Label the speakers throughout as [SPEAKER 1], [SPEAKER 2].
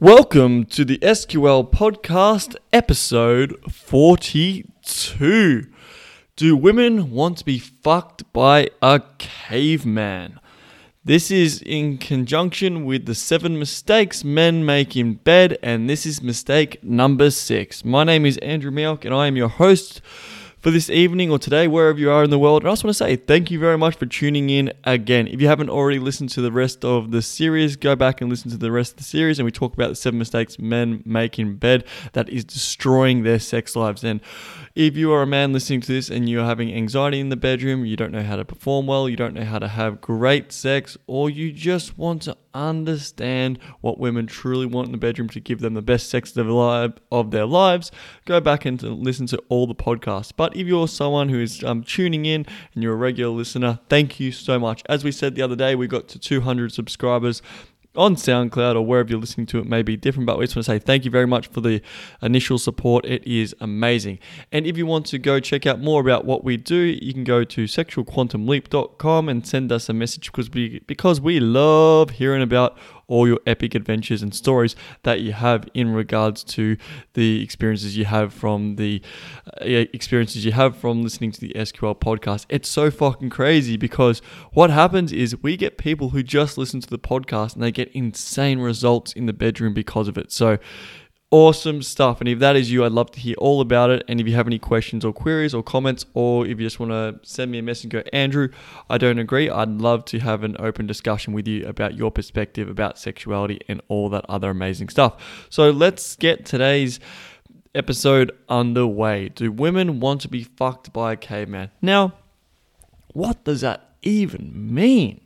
[SPEAKER 1] Welcome to the SQL podcast episode 42. Do women want to be fucked by a caveman? This is in conjunction with the seven mistakes men make in bed, and this is mistake number six. My name is Andrew Mioch, and I am your host for this evening or today, wherever you are in the world. And I just want to say thank you very much for tuning in again. If you haven't already listened to the rest of the series, go back and listen to the rest of the series. And we talk about the seven mistakes men make in bed that is destroying their sex lives. And if you are a man listening to this and you're having anxiety in the bedroom, you don't know how to perform well, you don't know how to have great sex, or you just want to understand what women truly want in the bedroom to give them the best sex of their lives, go back and listen to all the podcasts. But if you're someone who is um, tuning in and you're a regular listener, thank you so much. As we said the other day, we got to 200 subscribers on SoundCloud or wherever you're listening to it may be different, but we just want to say thank you very much for the initial support. It is amazing. And if you want to go check out more about what we do, you can go to sexualquantumleap.com and send us a message because we because we love hearing about all your epic adventures and stories that you have in regards to the experiences you have from the uh, experiences you have from listening to the SQL podcast. It's so fucking crazy because what happens is we get people who just listen to the podcast and they get insane results in the bedroom because of it. So Awesome stuff. And if that is you, I'd love to hear all about it. And if you have any questions or queries or comments, or if you just want to send me a message go, Andrew, I don't agree, I'd love to have an open discussion with you about your perspective about sexuality and all that other amazing stuff. So let's get today's episode underway. Do women want to be fucked by a caveman? Now, what does that even mean?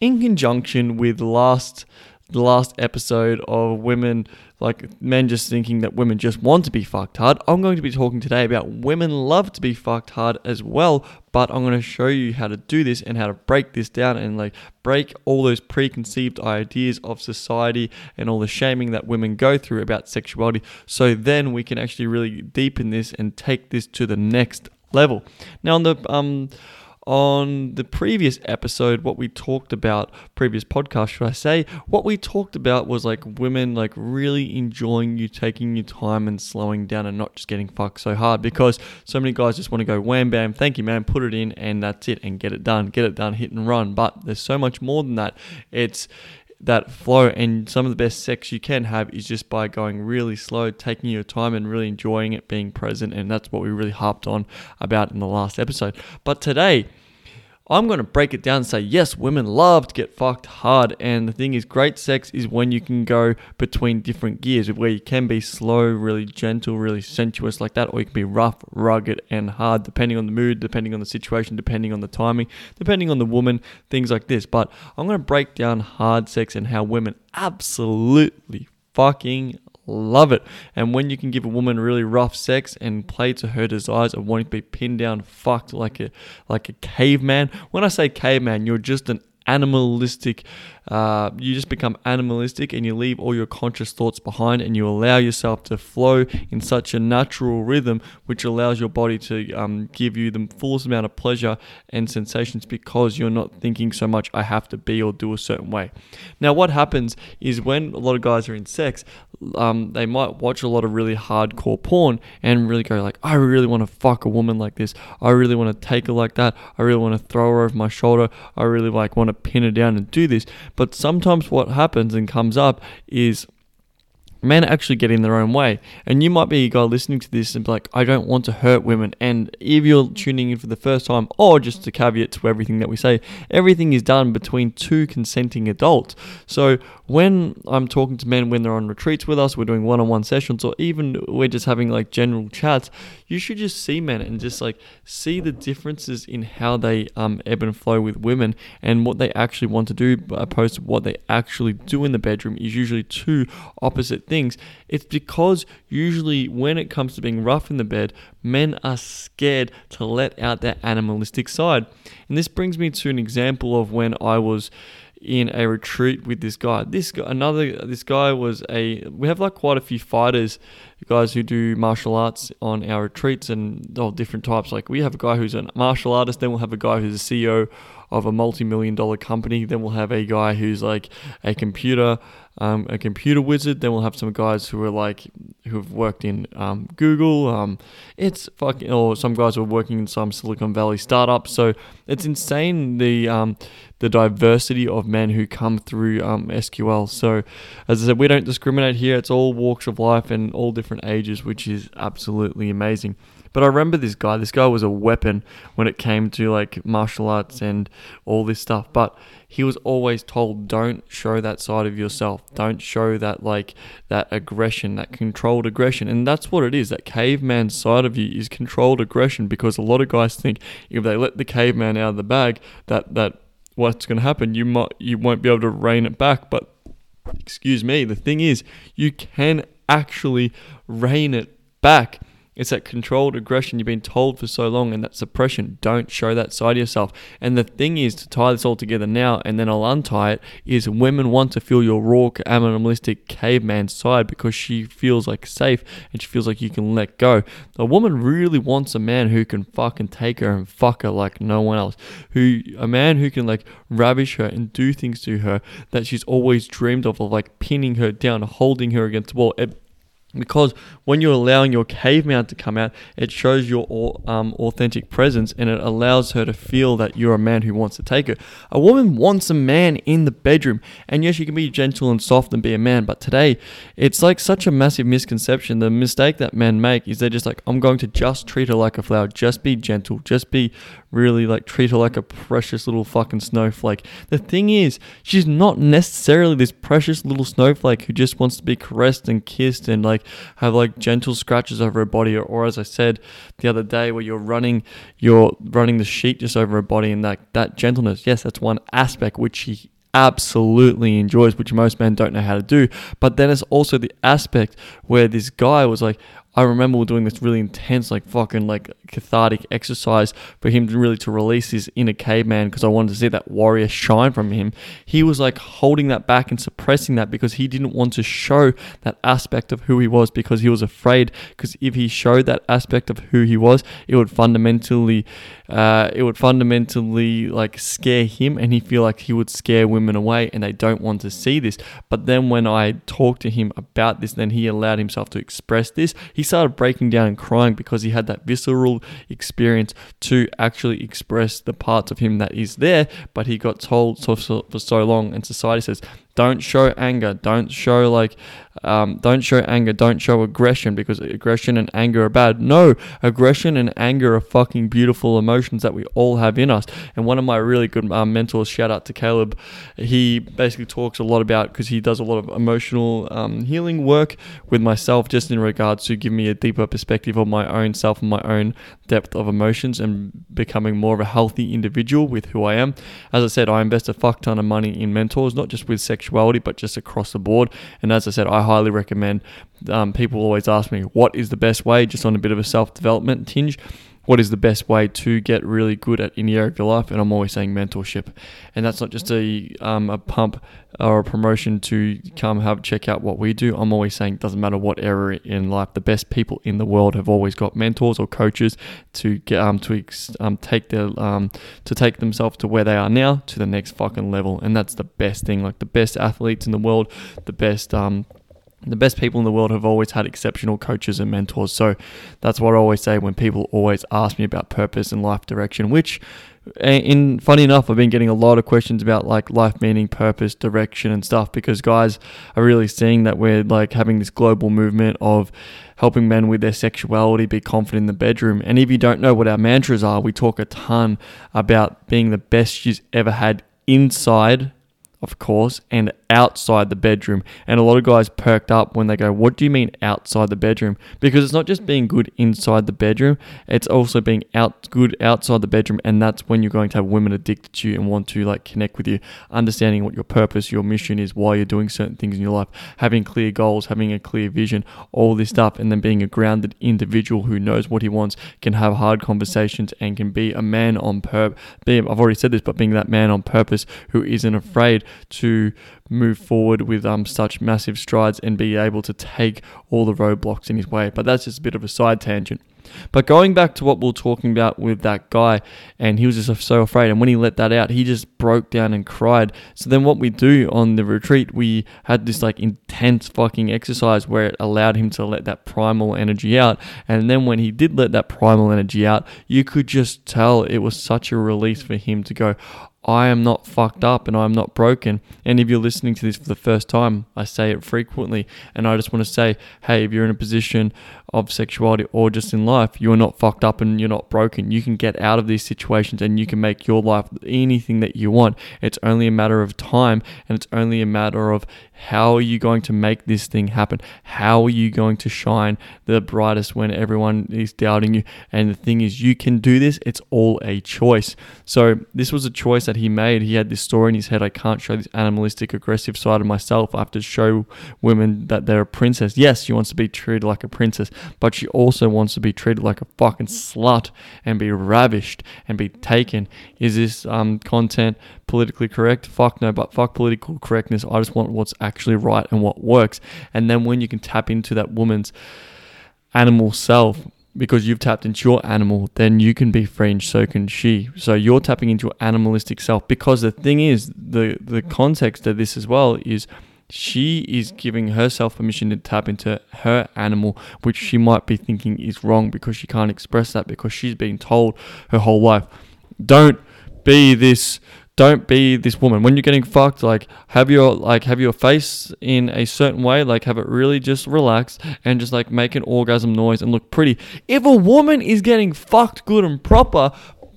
[SPEAKER 1] In conjunction with last the last episode of women, like men just thinking that women just want to be fucked hard. I'm going to be talking today about women love to be fucked hard as well, but I'm going to show you how to do this and how to break this down and like break all those preconceived ideas of society and all the shaming that women go through about sexuality. So then we can actually really deepen this and take this to the next level. Now, on the um on the previous episode, what we talked about, previous podcast, should I say, what we talked about was like women like really enjoying you taking your time and slowing down and not just getting fucked so hard because so many guys just want to go wham bam, thank you man, put it in and that's it and get it done, get it done, hit and run. But there's so much more than that. It's that flow and some of the best sex you can have is just by going really slow taking your time and really enjoying it being present and that's what we really harped on about in the last episode. But today I'm going to break it down and say, yes, women love to get fucked hard. And the thing is, great sex is when you can go between different gears, where you can be slow, really gentle, really sensuous like that, or you can be rough, rugged, and hard, depending on the mood, depending on the situation, depending on the timing, depending on the woman, things like this. But I'm going to break down hard sex and how women absolutely fucking love it. And when you can give a woman really rough sex and play to her desires of wanting to be pinned down, fucked like a like a caveman. When I say caveman, you're just an animalistic uh, you just become animalistic and you leave all your conscious thoughts behind and you allow yourself to flow in such a natural rhythm which allows your body to um, give you the fullest amount of pleasure and sensations because you're not thinking so much i have to be or do a certain way now what happens is when a lot of guys are in sex um, they might watch a lot of really hardcore porn and really go like i really want to fuck a woman like this i really want to take her like that i really want to throw her over my shoulder i really like want to pin her down and do this but sometimes what happens and comes up is men actually get in their own way. And you might be a guy listening to this and be like, I don't want to hurt women. And if you're tuning in for the first time, or just a caveat to everything that we say, everything is done between two consenting adults. So when I'm talking to men when they're on retreats with us, we're doing one on one sessions, or even we're just having like general chats, you should just see men and just like see the differences in how they um, ebb and flow with women and what they actually want to do, opposed to what they actually do in the bedroom is usually two opposite things things, it's because usually when it comes to being rough in the bed, men are scared to let out their animalistic side. And this brings me to an example of when I was in a retreat with this guy. This guy, another this guy was a we have like quite a few fighters, guys who do martial arts on our retreats and all different types. Like we have a guy who's a martial artist, then we'll have a guy who's a CEO of a multi-million dollar company, then we'll have a guy who's like a computer um, a computer wizard. Then we'll have some guys who are like who've worked in um, Google. Um, it's fucking or some guys who are working in some Silicon Valley startup. So it's insane the um, the diversity of men who come through um, SQL. So as I said, we don't discriminate here. It's all walks of life and all different ages, which is absolutely amazing. But I remember this guy. This guy was a weapon when it came to like martial arts and all this stuff. But he was always told, don't show that side of yourself. Don't show that like that aggression, that controlled aggression. And that's what it is. That caveman side of you is controlled aggression because a lot of guys think if they let the caveman out of the bag, that that what's going to happen, you might you won't be able to rein it back. But excuse me, the thing is, you can actually rein it back. It's that controlled aggression you've been told for so long and that suppression. Don't show that side of yourself. And the thing is, to tie this all together now and then I'll untie it, is women want to feel your raw, animalistic caveman side because she feels like safe and she feels like you can let go. A woman really wants a man who can fucking take her and fuck her like no one else. Who A man who can like ravish her and do things to her that she's always dreamed of, of like pinning her down, holding her against the wall. Because when you're allowing your cave caveman to come out, it shows your um, authentic presence and it allows her to feel that you're a man who wants to take her. A woman wants a man in the bedroom, and yes, you can be gentle and soft and be a man, but today it's like such a massive misconception. The mistake that men make is they're just like, I'm going to just treat her like a flower, just be gentle, just be really like treat her like a precious little fucking snowflake. The thing is, she's not necessarily this precious little snowflake who just wants to be caressed and kissed and like have like gentle scratches over her body, or, or as I said the other day, where you're running, you're running the sheet just over her body, and that that gentleness. Yes, that's one aspect which she absolutely enjoys, which most men don't know how to do. But then it's also the aspect where this guy was like, I remember we're doing this really intense, like fucking like cathartic exercise for him to really to release his inner caveman because I wanted to see that warrior shine from him. He was like holding that back and suppressing that because he didn't want to show that aspect of who he was because he was afraid. Because if he showed that aspect of who he was, it would fundamentally, uh, it would fundamentally like scare him, and he feel like he would scare women away, and they don't want to see this. But then when I talked to him about this, then he allowed himself to express this. He started breaking down and crying because he had that visceral experience to actually express the parts of him that is there, but he got told for so, for so long, and society says don't show anger. Don't show like, um, don't show anger. Don't show aggression because aggression and anger are bad. No, aggression and anger are fucking beautiful emotions that we all have in us. And one of my really good um, mentors, shout out to Caleb, he basically talks a lot about because he does a lot of emotional um, healing work with myself, just in regards to give me a deeper perspective of my own self and my own depth of emotions and becoming more of a healthy individual with who I am. As I said, I invest a fuck ton of money in mentors, not just with sexuality, but just across the board. And as I said, I highly recommend. Um, people always ask me, what is the best way, just on a bit of a self development tinge what is the best way to get really good at any area of your life? And I'm always saying mentorship, and that's not just a um, a pump or a promotion to come have check out what we do. I'm always saying it doesn't matter what area in life. The best people in the world have always got mentors or coaches to get um to um take their um to take themselves to where they are now to the next fucking level, and that's the best thing. Like the best athletes in the world, the best um the best people in the world have always had exceptional coaches and mentors. So that's what I always say when people always ask me about purpose and life direction, which eh, in funny enough, I've been getting a lot of questions about like life meaning, purpose, direction, and stuff because guys are really seeing that we're like having this global movement of helping men with their sexuality be confident in the bedroom. And if you don't know what our mantras are, we talk a ton about being the best you've ever had inside of course, and outside the bedroom. And a lot of guys perked up when they go, What do you mean outside the bedroom? Because it's not just being good inside the bedroom, it's also being out good outside the bedroom. And that's when you're going to have women addicted to you and want to like connect with you, understanding what your purpose, your mission is, why you're doing certain things in your life, having clear goals, having a clear vision, all this stuff, and then being a grounded individual who knows what he wants, can have hard conversations, and can be a man on purpose. I've already said this, but being that man on purpose who isn't afraid to move forward with um, such massive strides and be able to take all the roadblocks in his way. But that's just a bit of a side tangent. But going back to what we are talking about with that guy, and he was just so afraid, and when he let that out, he just broke down and cried. So then what we do on the retreat, we had this like intense fucking exercise where it allowed him to let that primal energy out. And then when he did let that primal energy out, you could just tell it was such a release for him to go, I am not fucked up and I'm not broken. And if you're listening to this for the first time, I say it frequently. And I just want to say, hey, if you're in a position of sexuality or just in life, you're not fucked up and you're not broken. You can get out of these situations and you can make your life anything that you want. It's only a matter of time and it's only a matter of how are you going to make this thing happen? How are you going to shine the brightest when everyone is doubting you? And the thing is, you can do this. It's all a choice. So, this was a choice that he made. He had this story in his head I can't show this animalistic, aggressive side of myself. I have to show women that they're a princess. Yes, she wants to be treated like a princess, but she also wants to be treated like a fucking slut and be ravished and be taken. Is this um, content politically correct? Fuck no, but fuck political correctness. I just want what's actually right and what works. And then when you can tap into that woman's animal self because you've tapped into your animal, then you can be free and so can she. So you're tapping into your animalistic self because the thing is, the the context of this as well is she is giving herself permission to tap into her animal, which she might be thinking is wrong because she can't express that because she's been told her whole life, don't be this don't be this woman when you're getting fucked like have your like have your face in a certain way like have it really just relax and just like make an orgasm noise and look pretty if a woman is getting fucked good and proper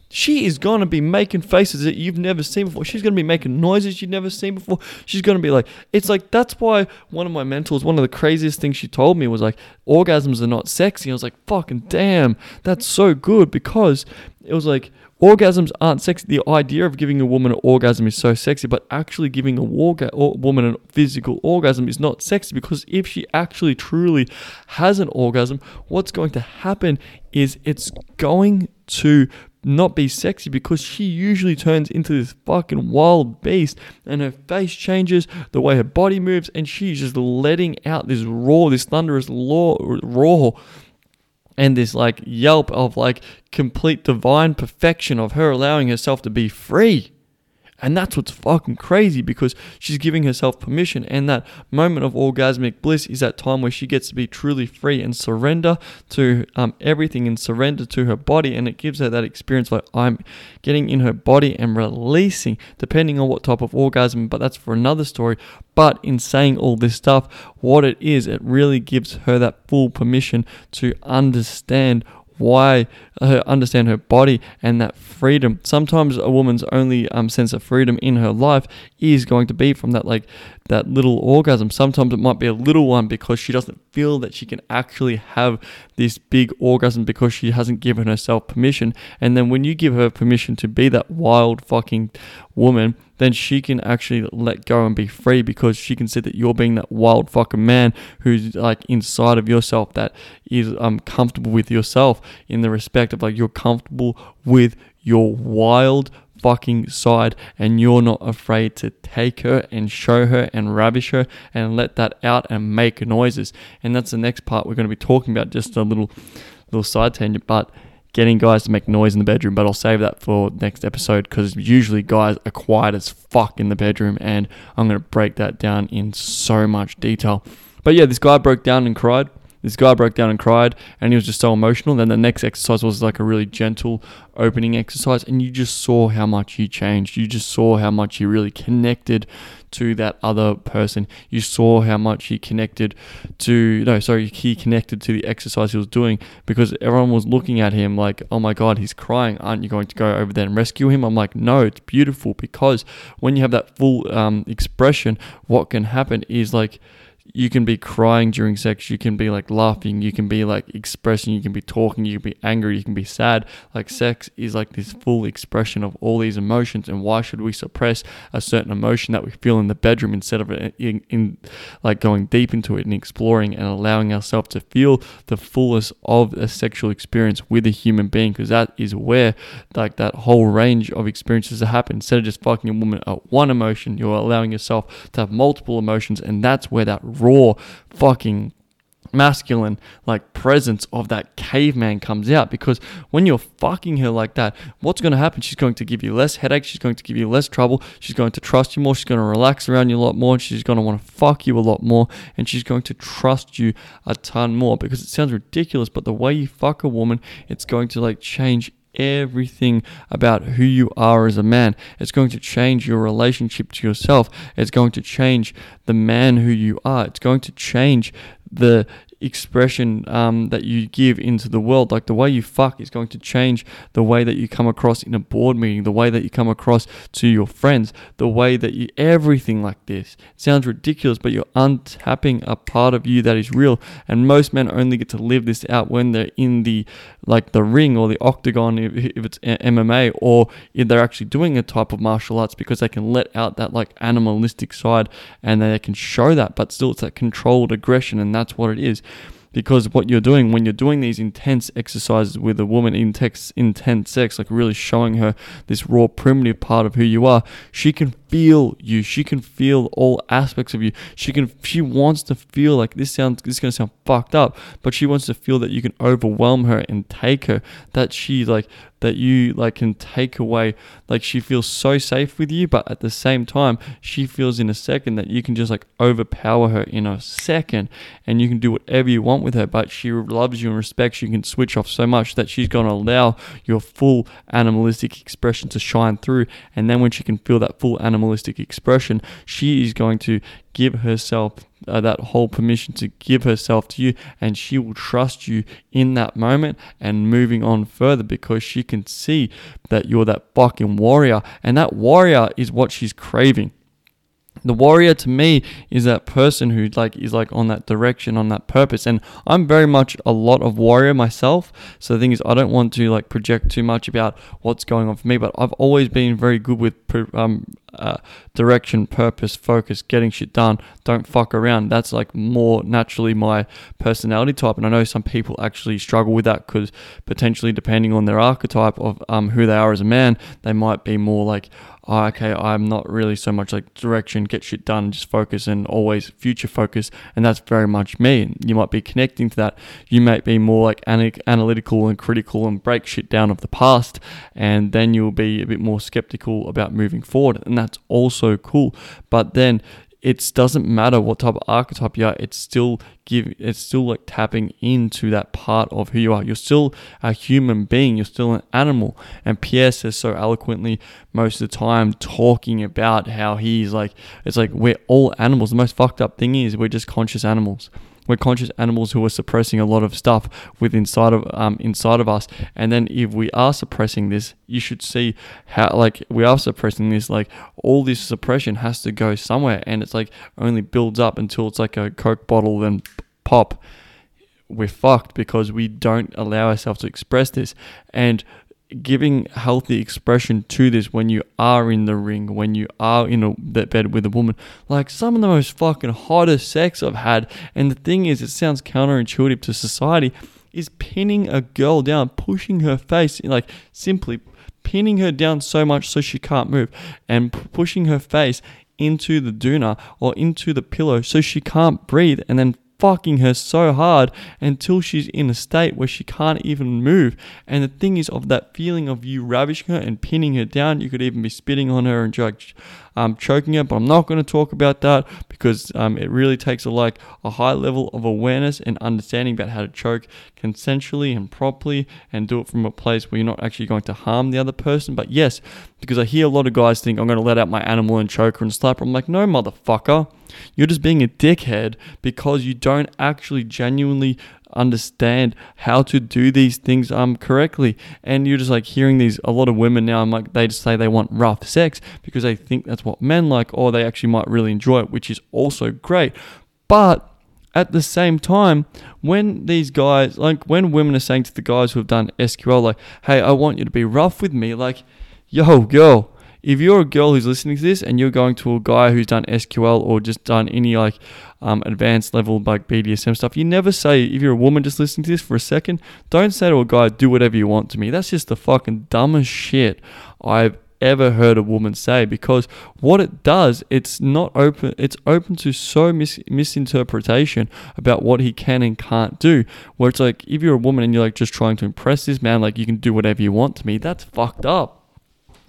[SPEAKER 1] she is going to be making faces that you've never seen before. She's going to be making noises you've never seen before. She's going to be like, it's like, that's why one of my mentors, one of the craziest things she told me was like, orgasms are not sexy. I was like, fucking damn, that's so good because it was like, orgasms aren't sexy. The idea of giving a woman an orgasm is so sexy, but actually giving a woman a physical orgasm is not sexy because if she actually truly has an orgasm, what's going to happen is it's going to not be sexy because she usually turns into this fucking wild beast and her face changes, the way her body moves, and she's just letting out this roar, this thunderous roar, and this like yelp of like complete divine perfection of her allowing herself to be free. And that's what's fucking crazy because she's giving herself permission. And that moment of orgasmic bliss is that time where she gets to be truly free and surrender to um, everything and surrender to her body. And it gives her that experience like I'm getting in her body and releasing, depending on what type of orgasm. But that's for another story. But in saying all this stuff, what it is, it really gives her that full permission to understand why her understand her body and that freedom. Sometimes a woman's only um, sense of freedom in her life is going to be from that like that little orgasm. Sometimes it might be a little one because she doesn't feel that she can actually have this big orgasm because she hasn't given herself permission. And then when you give her permission to be that wild fucking woman, then she can actually let go and be free because she can see that you're being that wild fucking man who's like inside of yourself that is um comfortable with yourself in the respect of like you're comfortable with your wild fucking side and you're not afraid to take her and show her and ravish her and let that out and make noises. And that's the next part we're going to be talking about, just a little little side tangent, but getting guys to make noise in the bedroom, but I'll save that for next episode because usually guys are quiet as fuck in the bedroom and I'm going to break that down in so much detail. But yeah, this guy broke down and cried this guy broke down and cried and he was just so emotional. Then the next exercise was like a really gentle opening exercise and you just saw how much he changed. You just saw how much he really connected to that other person. You saw how much he connected to no, sorry, he connected to the exercise he was doing because everyone was looking at him like, "Oh my god, he's crying. Aren't you going to go over there and rescue him?" I'm like, "No, it's beautiful because when you have that full um, expression, what can happen is like you can be crying during sex, you can be like laughing, you can be like expressing, you can be talking, you can be angry, you can be sad. Like sex is like this full expression of all these emotions, and why should we suppress a certain emotion that we feel in the bedroom instead of in, in like going deep into it and exploring and allowing ourselves to feel the fullest of a sexual experience with a human being? Because that is where like that whole range of experiences happen. Instead of just fucking a woman at one emotion, you're allowing yourself to have multiple emotions, and that's where that raw fucking masculine like presence of that caveman comes out. Because when you're fucking her like that what's going to happen? She's going to give you less headaches she's going to give you less trouble she's going to trust you more she's going to relax around you a lot more and she's going to want to fuck you a lot more and she's going to trust you a ton more. Because it sounds ridiculous but the way you fuck a woman it's going to like change everything about who you are as a man. It's going to change your relationship to yourself. It's going to change the man who you are. It's going to change the expression um, that you give into the world. Like the way you fuck is going to change the way that you come across in a board meeting, the way that you come across to your friends, the way that you everything like this. It sounds ridiculous, but you're untapping a part of you that is real. And most men only get to live this out when they're in the like the ring or the octagon if, if it's MMA or if they're actually doing a type of martial arts because they can let out that like animalistic side and they can show that, but still it's that controlled aggression and that's what it is because what you're doing when you're doing these intense exercises with a woman in intense sex like really showing her this raw primitive part of who you are she can feel you. She can feel all aspects of you. She can she wants to feel like this sounds this is to sound fucked up but she wants to feel that you can overwhelm her and take her that she like that you like can take away like she feels so safe with you but at the same time she feels in a second that you can just like overpower her in a second and you can do whatever you want with her but she loves you and respects you can switch off so much that she's to allow your full animalistic expression to shine through. And then when she can feel that full animalistic expression she is going to give herself uh, that whole permission to give herself to you and she will trust you in that moment and moving on further because she can see that you're that fucking warrior and that warrior is what she's craving the warrior to me is that person who like is like on that direction on that purpose. And i'm very much a lot of warrior myself. So the thing is i don't want to like project too much about what's going on for me but i've always been very good with um, uh, direction purpose focus getting shit done. Don't fuck around. That's like more naturally my personality type. And i know some people actually struggle with that because potentially depending on their archetype of um, who they are as a man they might be more like oh, okay, I'm not really so much like direction, get shit done, just focus and always future focus. And that's very much me. You might be connecting to that. You might be more like analytical and critical and break shit down of the past. And then you'll be a bit more skeptical about moving forward. And that's also cool. But then it doesn't matter what type of archetype you are it's still give it's still like tapping into that part of who you are. You're still a human being you're still an animal. And pierre says so eloquently most of the time talking about how he's like it's like we're all animals. The most fucked up thing is we're just conscious animals we're conscious animals who are suppressing a lot of stuff with inside of um, inside of us. And then if we are suppressing this, you should see how like we are suppressing this. Like all this suppression has to go somewhere, and it's like only builds up until it's like a coke bottle then pop. We're fucked because we don't allow ourselves to express this. And giving healthy expression to this when you are in the ring, when you are in a that bed with a woman. Like some of the most fucking hottest sex I've had. And the thing is, it sounds counterintuitive to society, is pinning a girl down, pushing her face, like simply pinning her down so much so she can't move, and pushing her face into the doona or into the pillow so she can't breathe, and then fucking her so hard until she's in a state where she can't even move. And the thing is, of that feeling of you ravishing her and pinning her down, you could even be spitting on her and just um, choking her. But I'm not going to talk about that because um, it really takes a like a high level of awareness and understanding about how to choke consensually and properly and do it from a place where you're not actually going to harm the other person. But yes, because I hear a lot of guys think I'm going to let out my animal and choke her and slap her. I'm like, no, motherfucker. You're just being a dickhead because you don't actually genuinely understand how to do these things um correctly and you're just like hearing these a lot of women now I'm like they just say they want rough sex because they think that's what men like or they actually might really enjoy it which is also great but at the same time, when these guys, like when women are saying to the guys who have done SQL, like, hey, I want you to be rough with me, like, yo, girl, if you're a girl who's listening to this and you're going to a guy who's done SQL or just done any like um, advanced level like BDSM stuff, you never say, if you're a woman just listening to this for a second, don't say to a guy, do whatever you want to me. That's just the fucking dumbest shit I've ever heard a woman say because what it does, it's not open, it's open to so mis- misinterpretation about what he can and can't do. Where it's like, if you're a woman and you're like just trying to impress this man, like you can do whatever you want to me, that's fucked up.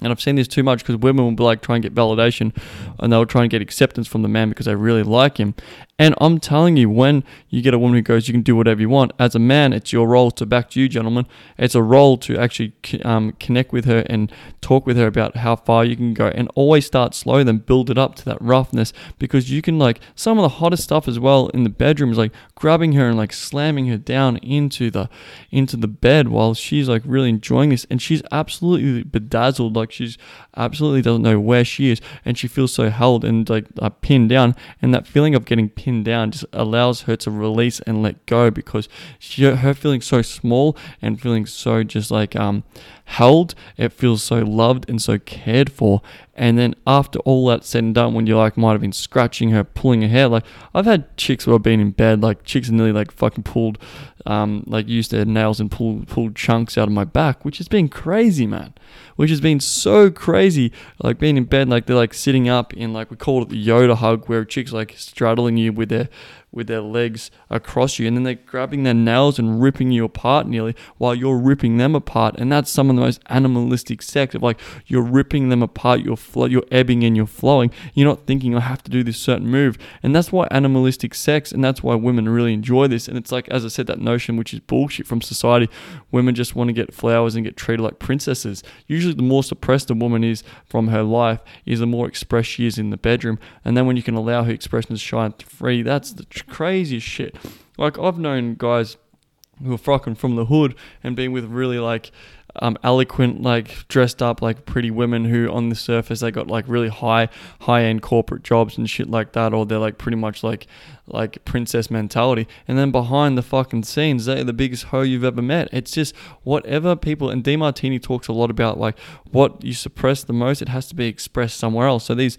[SPEAKER 1] And I've seen this too much because women will be like try and get validation and they'll try and get acceptance from the man because they really like him. And I'm telling you, when you get a woman who goes, you can do whatever you want, as a man, it's your role to back to you, gentlemen. It's a role to actually um, connect with her and talk with her about how far you can go and always start slow, then build it up to that roughness because you can, like, some of the hottest stuff as well in the bedroom is like grabbing her and like slamming her down into the into the bed while she's like really enjoying this and she's absolutely bedazzled like she's absolutely doesn't know where she is and she feels so held and like uh, pinned down and that feeling of getting pinned down just allows her to release and let go because she, her feeling so small and feeling so just like um held it feels so loved and so cared for and then after all that said and done when you like might have been scratching her pulling her hair like i've had chicks who have been in bed like chicks nearly like fucking pulled um like used their nails and pulled pulled chunks out of my back which has been crazy man which has been so crazy. Like being in bed, like they're like sitting up in like we call it the Yoda hug, where chicks like straddling you with their with their legs across you, and then they're grabbing their nails and ripping you apart nearly while you're ripping them apart. And that's some of the most animalistic sex of like you're ripping them apart, you're flo- you're ebbing and you're flowing. You're not thinking I have to do this certain move, and that's why animalistic sex, and that's why women really enjoy this. And it's like as I said, that notion which is bullshit from society. Women just want to get flowers and get treated like princesses. Usually, the more suppressed a woman is from her life, is the more expressed she is in the bedroom. And then when you can allow her expression to shine free, that's the craziest shit. Like I've known guys who are fucking from the hood and being with really like um, eloquent, like dressed up like pretty women who on the surface they got like really high high end corporate jobs and shit like that, or they're like pretty much like like princess mentality. And then behind the fucking scenes, they're the biggest hoe you've ever met. It's just whatever people and Demartini talks a lot about like what you suppress the most, it has to be expressed somewhere else. So these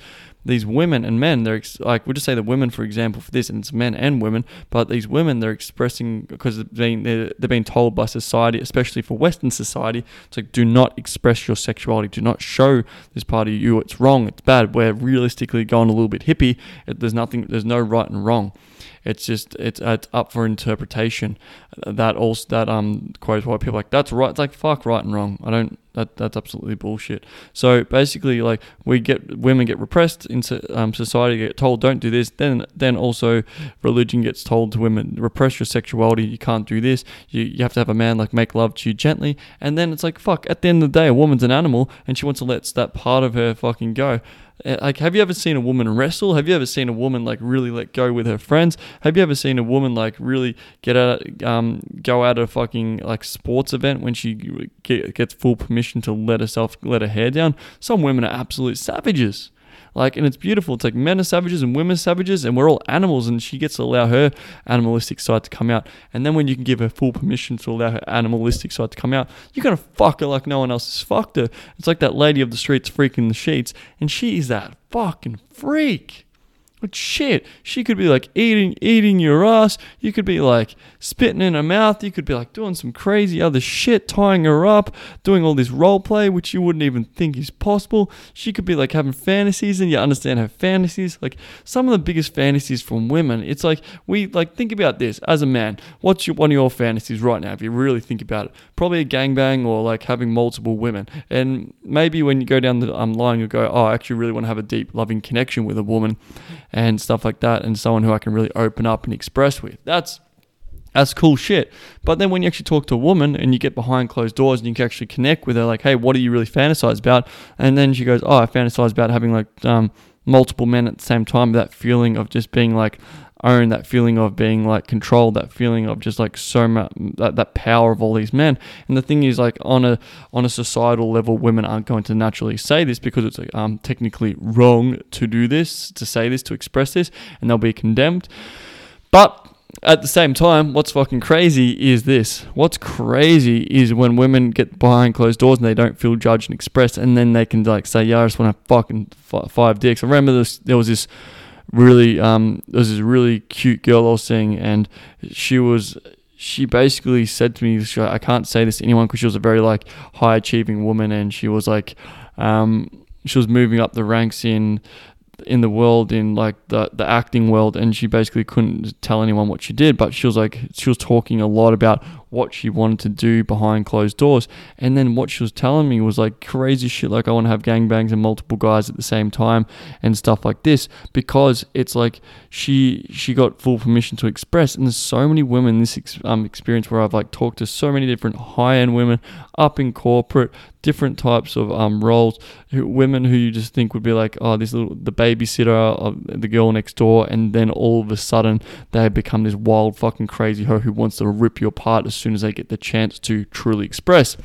[SPEAKER 1] these women and men, they're ex- like, we'll just say the women, for example, for this, and it's men and women, but these women, they're expressing because they're being, they're, they're being told by society, especially for Western society, it's like, do not express your sexuality, do not show this part of you, it's wrong, it's bad. We're realistically going a little bit hippie, it, there's nothing, there's no right and wrong. It's just it's, it's up for interpretation. That also that um quote why people like that's right. It's like fuck right and wrong. I don't that that's absolutely bullshit. So basically, like we get women get repressed in um, society, get told don't do this. Then then also religion gets told to women repress your sexuality. You can't do this. You you have to have a man like make love to you gently. And then it's like fuck. At the end of the day, a woman's an animal, and she wants to let that part of her fucking go. Uh, like, have you ever seen a woman wrestle? Have you ever seen a woman like really let go with her friends? Have you ever seen a woman like really get out, um, go out at a fucking like sports event when she get, gets full permission to let herself let her hair down? Some women are absolute savages. Like, and it's beautiful. It's like men are savages and women are savages, and we're all animals, and she gets to allow her animalistic side to come out. And then when you can give her full permission to allow her animalistic side to come out, you're gonna fuck her like no one else has fucked her. It's like that lady of the streets freaking the sheets, and she is that fucking freak. But shit, she could be like eating eating your ass. You could be like spitting in her mouth. You could be like doing some crazy other shit, tying her up, doing all this role play, which you wouldn't even think is possible. She could be like having fantasies, and you understand her fantasies. Like some of the biggest fantasies from women. It's like we like think about this as a man. What's your, one of your fantasies right now? If you really think about it, probably a gangbang or like having multiple women. And maybe when you go down the um, line, you'll go, oh, I actually really want to have a deep, loving connection with a woman and stuff like that, and someone who I can really open up and express with. That's that's cool shit. But then when you actually talk to a woman and you get behind closed doors and you can actually connect with her, like, hey, what do you really fantasize about? And then she goes, oh, I fantasize about having like um, multiple men at the same time. That feeling of just being like own that feeling of being like controlled, that feeling of just like so much that, that power of all these men. And the thing is, like on a on a societal level, women aren't going to naturally say this because it's like, um technically wrong to do this, to say this, to express this, and they'll be condemned. But at the same time, what's fucking crazy is this. What's crazy is when women get behind closed doors and they don't feel judged and expressed, and then they can like say, "Yeah, I just want to fucking five dicks." I remember this. There was this really um there was this really cute girl I was seeing and she was she basically said to me I can't say this to anyone because she was a very like high achieving woman and she was like Um, she was moving up the ranks in in the world in like the the acting world and she basically couldn't tell anyone what she did but she was like she was talking a lot about what she wanted to do behind closed doors. And then what she was telling me was like crazy shit, like I want to have gangbangs and multiple guys at the same time and stuff like this, because it's like she she got full permission to express. And there's so many women this ex- um, experience where I've like talked to so many different high end women up in corporate, different types of um, roles, who, women who you just think would be like, oh, this little the babysitter of the girl next door, and then all of a sudden they become this wild fucking crazy hoe who wants to rip you apart as soon as they get the chance to truly express.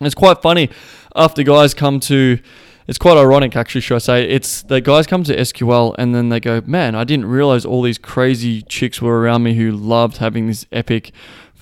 [SPEAKER 1] It's quite funny after guys come to it's quite ironic actually should i say it's the guys come to sql and then they go man i didn't realize all these crazy chicks were around me who loved having this epic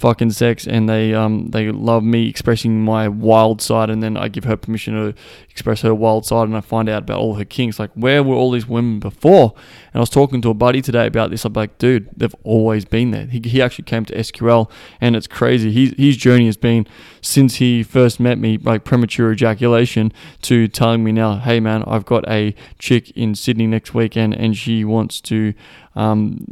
[SPEAKER 1] fucking sex and they um they love me expressing my wild side and then I give her permission to express her wild side and I find out about all her kinks. Like where were all these women before? And I was talking to a buddy today about this. I'm like dude they've always been there. He, he actually came to SQL and it's crazy. His, his journey has been since he first met me like premature ejaculation to telling me now hey man I've got a chick in Sydney next weekend and she wants to um,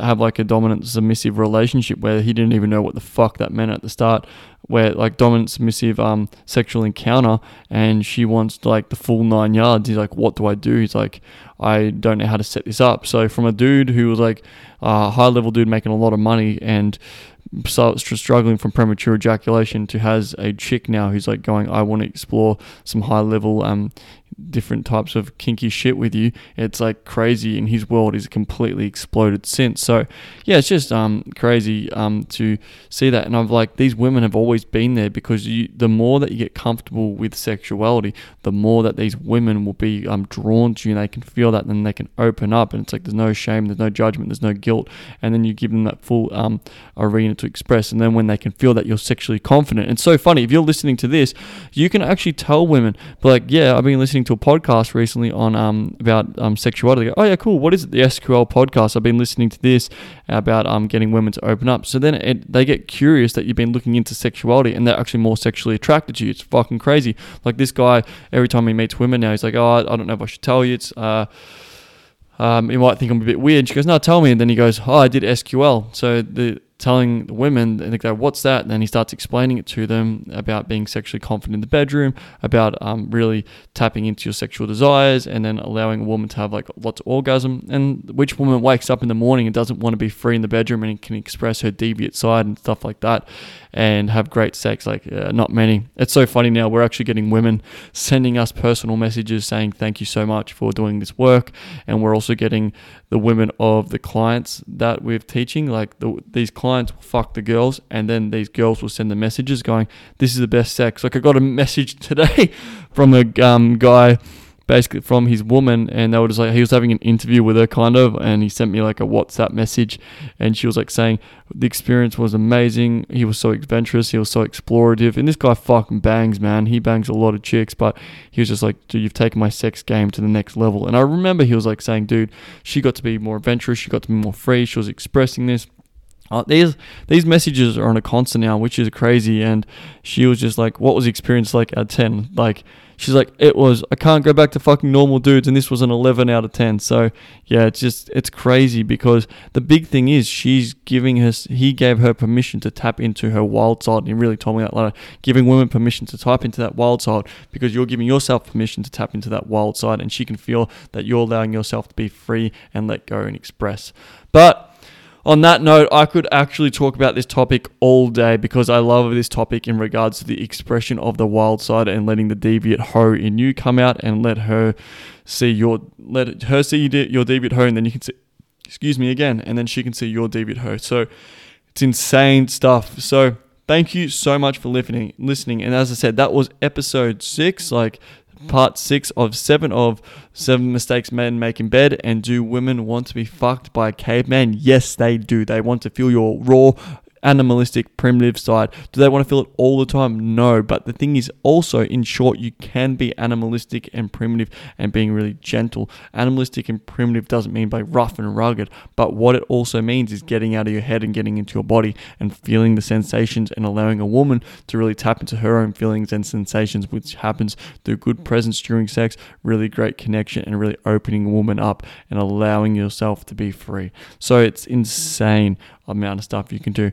[SPEAKER 1] have like a dominant submissive relationship where he didn't even know what the fuck that meant at the start where like dominant submissive um sexual encounter and she wants like the full nine yards. He's like what do i do? He's like i don't know how to set this up. So from a dude who was like a high level dude making a lot of money and so struggling from premature ejaculation to has a chick now who's like going i want to explore some high level um different types of kinky shit with you. It's like crazy in his world. He's completely exploded since. So yeah, it's just um crazy um to see that. And I've like these women have always been there because you the more that you get comfortable with sexuality, the more that these women will be um drawn to you. And they can feel that, and then they can open up. And it's like there's no shame, there's no judgment, there's no guilt. And then you give them that full um arena to express. And then when they can feel that you're sexually confident, it's so funny. If you're listening to this, you can actually tell women, like, yeah, I've been listening to a podcast recently on um, about um, sexuality. Go, oh yeah, cool. What is it? The SQL podcast. I've been listening to this about um, getting women to open up. So then it, they get curious that you've been looking into sexuality and they're actually more sexually attracted to you. It's fucking crazy. Like this guy, every time he meets women now, he's like, oh, I don't know if I should tell you. It's uh, um, you might think I'm a bit weird. She goes, no, tell me. And then he goes, oh, I did SQL. So the telling the women, they go, "What's that?" And then he starts explaining it to them about being sexually confident in the bedroom, about um, really tapping into your sexual desires, and then allowing a woman to have like lots of orgasm. And which woman wakes up in the morning and doesn't want to be free in the bedroom and can express her deviant side and stuff like that, and have great sex? Like uh, not many. It's so funny now. We're actually getting women sending us personal messages saying thank you so much for doing this work, and we're also getting the women of the clients that we're teaching. Like the, these clients will fuck the girls, and then these girls will send the messages going, "This is the best sex." Like I got a message today from a um, guy basically from his woman and they were just like he was having an interview with her kind of and he sent me like a whatsapp message and she was like saying the experience was amazing. He was so adventurous. He was so explorative. And this guy fucking bangs man. He bangs a lot of chicks but he was just like dude you've taken my sex game to the next level. And i remember he was like saying dude she got to be more adventurous. She got to be more free. She was expressing this uh, these these messages are on a constant now, which is crazy. And she was just like, "What was the experience like at 10? Like, she's like, it was, I can't go back to fucking normal dudes. And this was an 11 out of 10. So yeah, it's just, it's crazy because the big thing is she's giving us, he gave her permission to tap into her wild side. And he really told me that like giving women permission to tap into that wild side because you're giving yourself permission to tap into that wild side. And she can feel that you're allowing yourself to be free and let go and express. But on that note, I could actually talk about this topic all day because I love this topic in regards to the expression of the wild side and letting the deviant hoe in you come out and let her see your let her see your deviant hoe, and then you can see, excuse me again, and then she can see your deviant hoe. So it's insane stuff. So thank you so much for listening. Listening, and as I said, that was episode six. Like part six of seven of seven mistakes men make in bed. And do women want to be fucked by a caveman? Yes, they do. They want to feel your raw animalistic, primitive side. Do they want to feel it all the time? No. But the thing is also, in short, you can be animalistic and primitive and being really gentle. Animalistic and primitive doesn't mean by rough and rugged, but what it also means is getting out of your head and getting into your body and feeling the sensations and allowing a woman to really tap into her own feelings and sensations, which happens through good presence during sex, really great connection, and really opening a woman up and allowing yourself to be free. So it's insane amount of stuff you can do.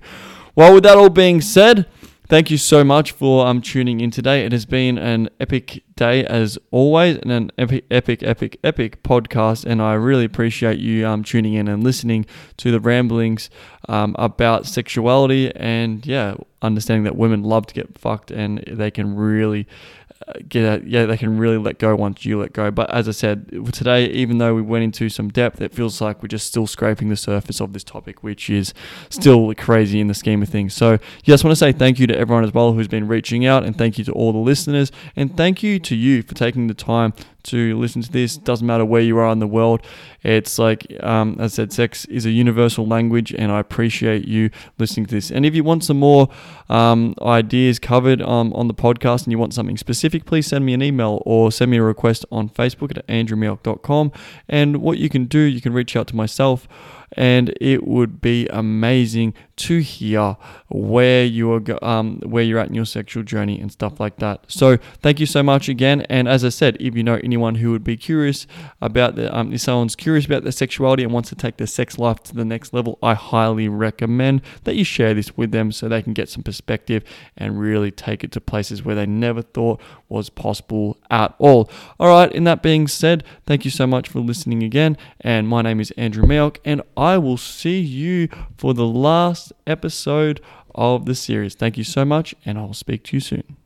[SPEAKER 1] Well, with that all being said, thank you so much for um, tuning in today. It has been an epic day as always and an epic, epic, epic, epic podcast. And I really appreciate you um, tuning in and listening to the ramblings um, about sexuality and, yeah, understanding that women love to get fucked and they can really get yeah, they can really let go once you let go. But as I said, today, even though we went into some depth, it feels like we're just still scraping the surface of this topic, which is still crazy in the scheme of things. So, I want to say thank you to everyone as well who's been reaching out, and thank you to all the listeners, and thank you to you for taking the time to listen to this. Doesn't matter where you are in the world. It's like, um, as I said, sex is a universal language, and I appreciate you listening to this. And if you want some more um, ideas covered um, on the podcast and you want something specific, please send me an email or send me a request on Facebook at andrewmilk.com. And what you can do, you can reach out to myself and it would be amazing to hear where you are um, where you're at in your sexual journey and stuff like that. So thank you so much again. And as I said, if you know anyone who would be curious about the um, if someone's curious about their sexuality and wants to take their sex life to the next level, I highly recommend that you share this with them so they can get some perspective and really take it to places where they never thought was possible at all. All right. In that being said, thank you so much for listening again. And my name is Andrew Mioch, and I will see you for the last episode of the series. Thank you so much, and I'll speak to you soon.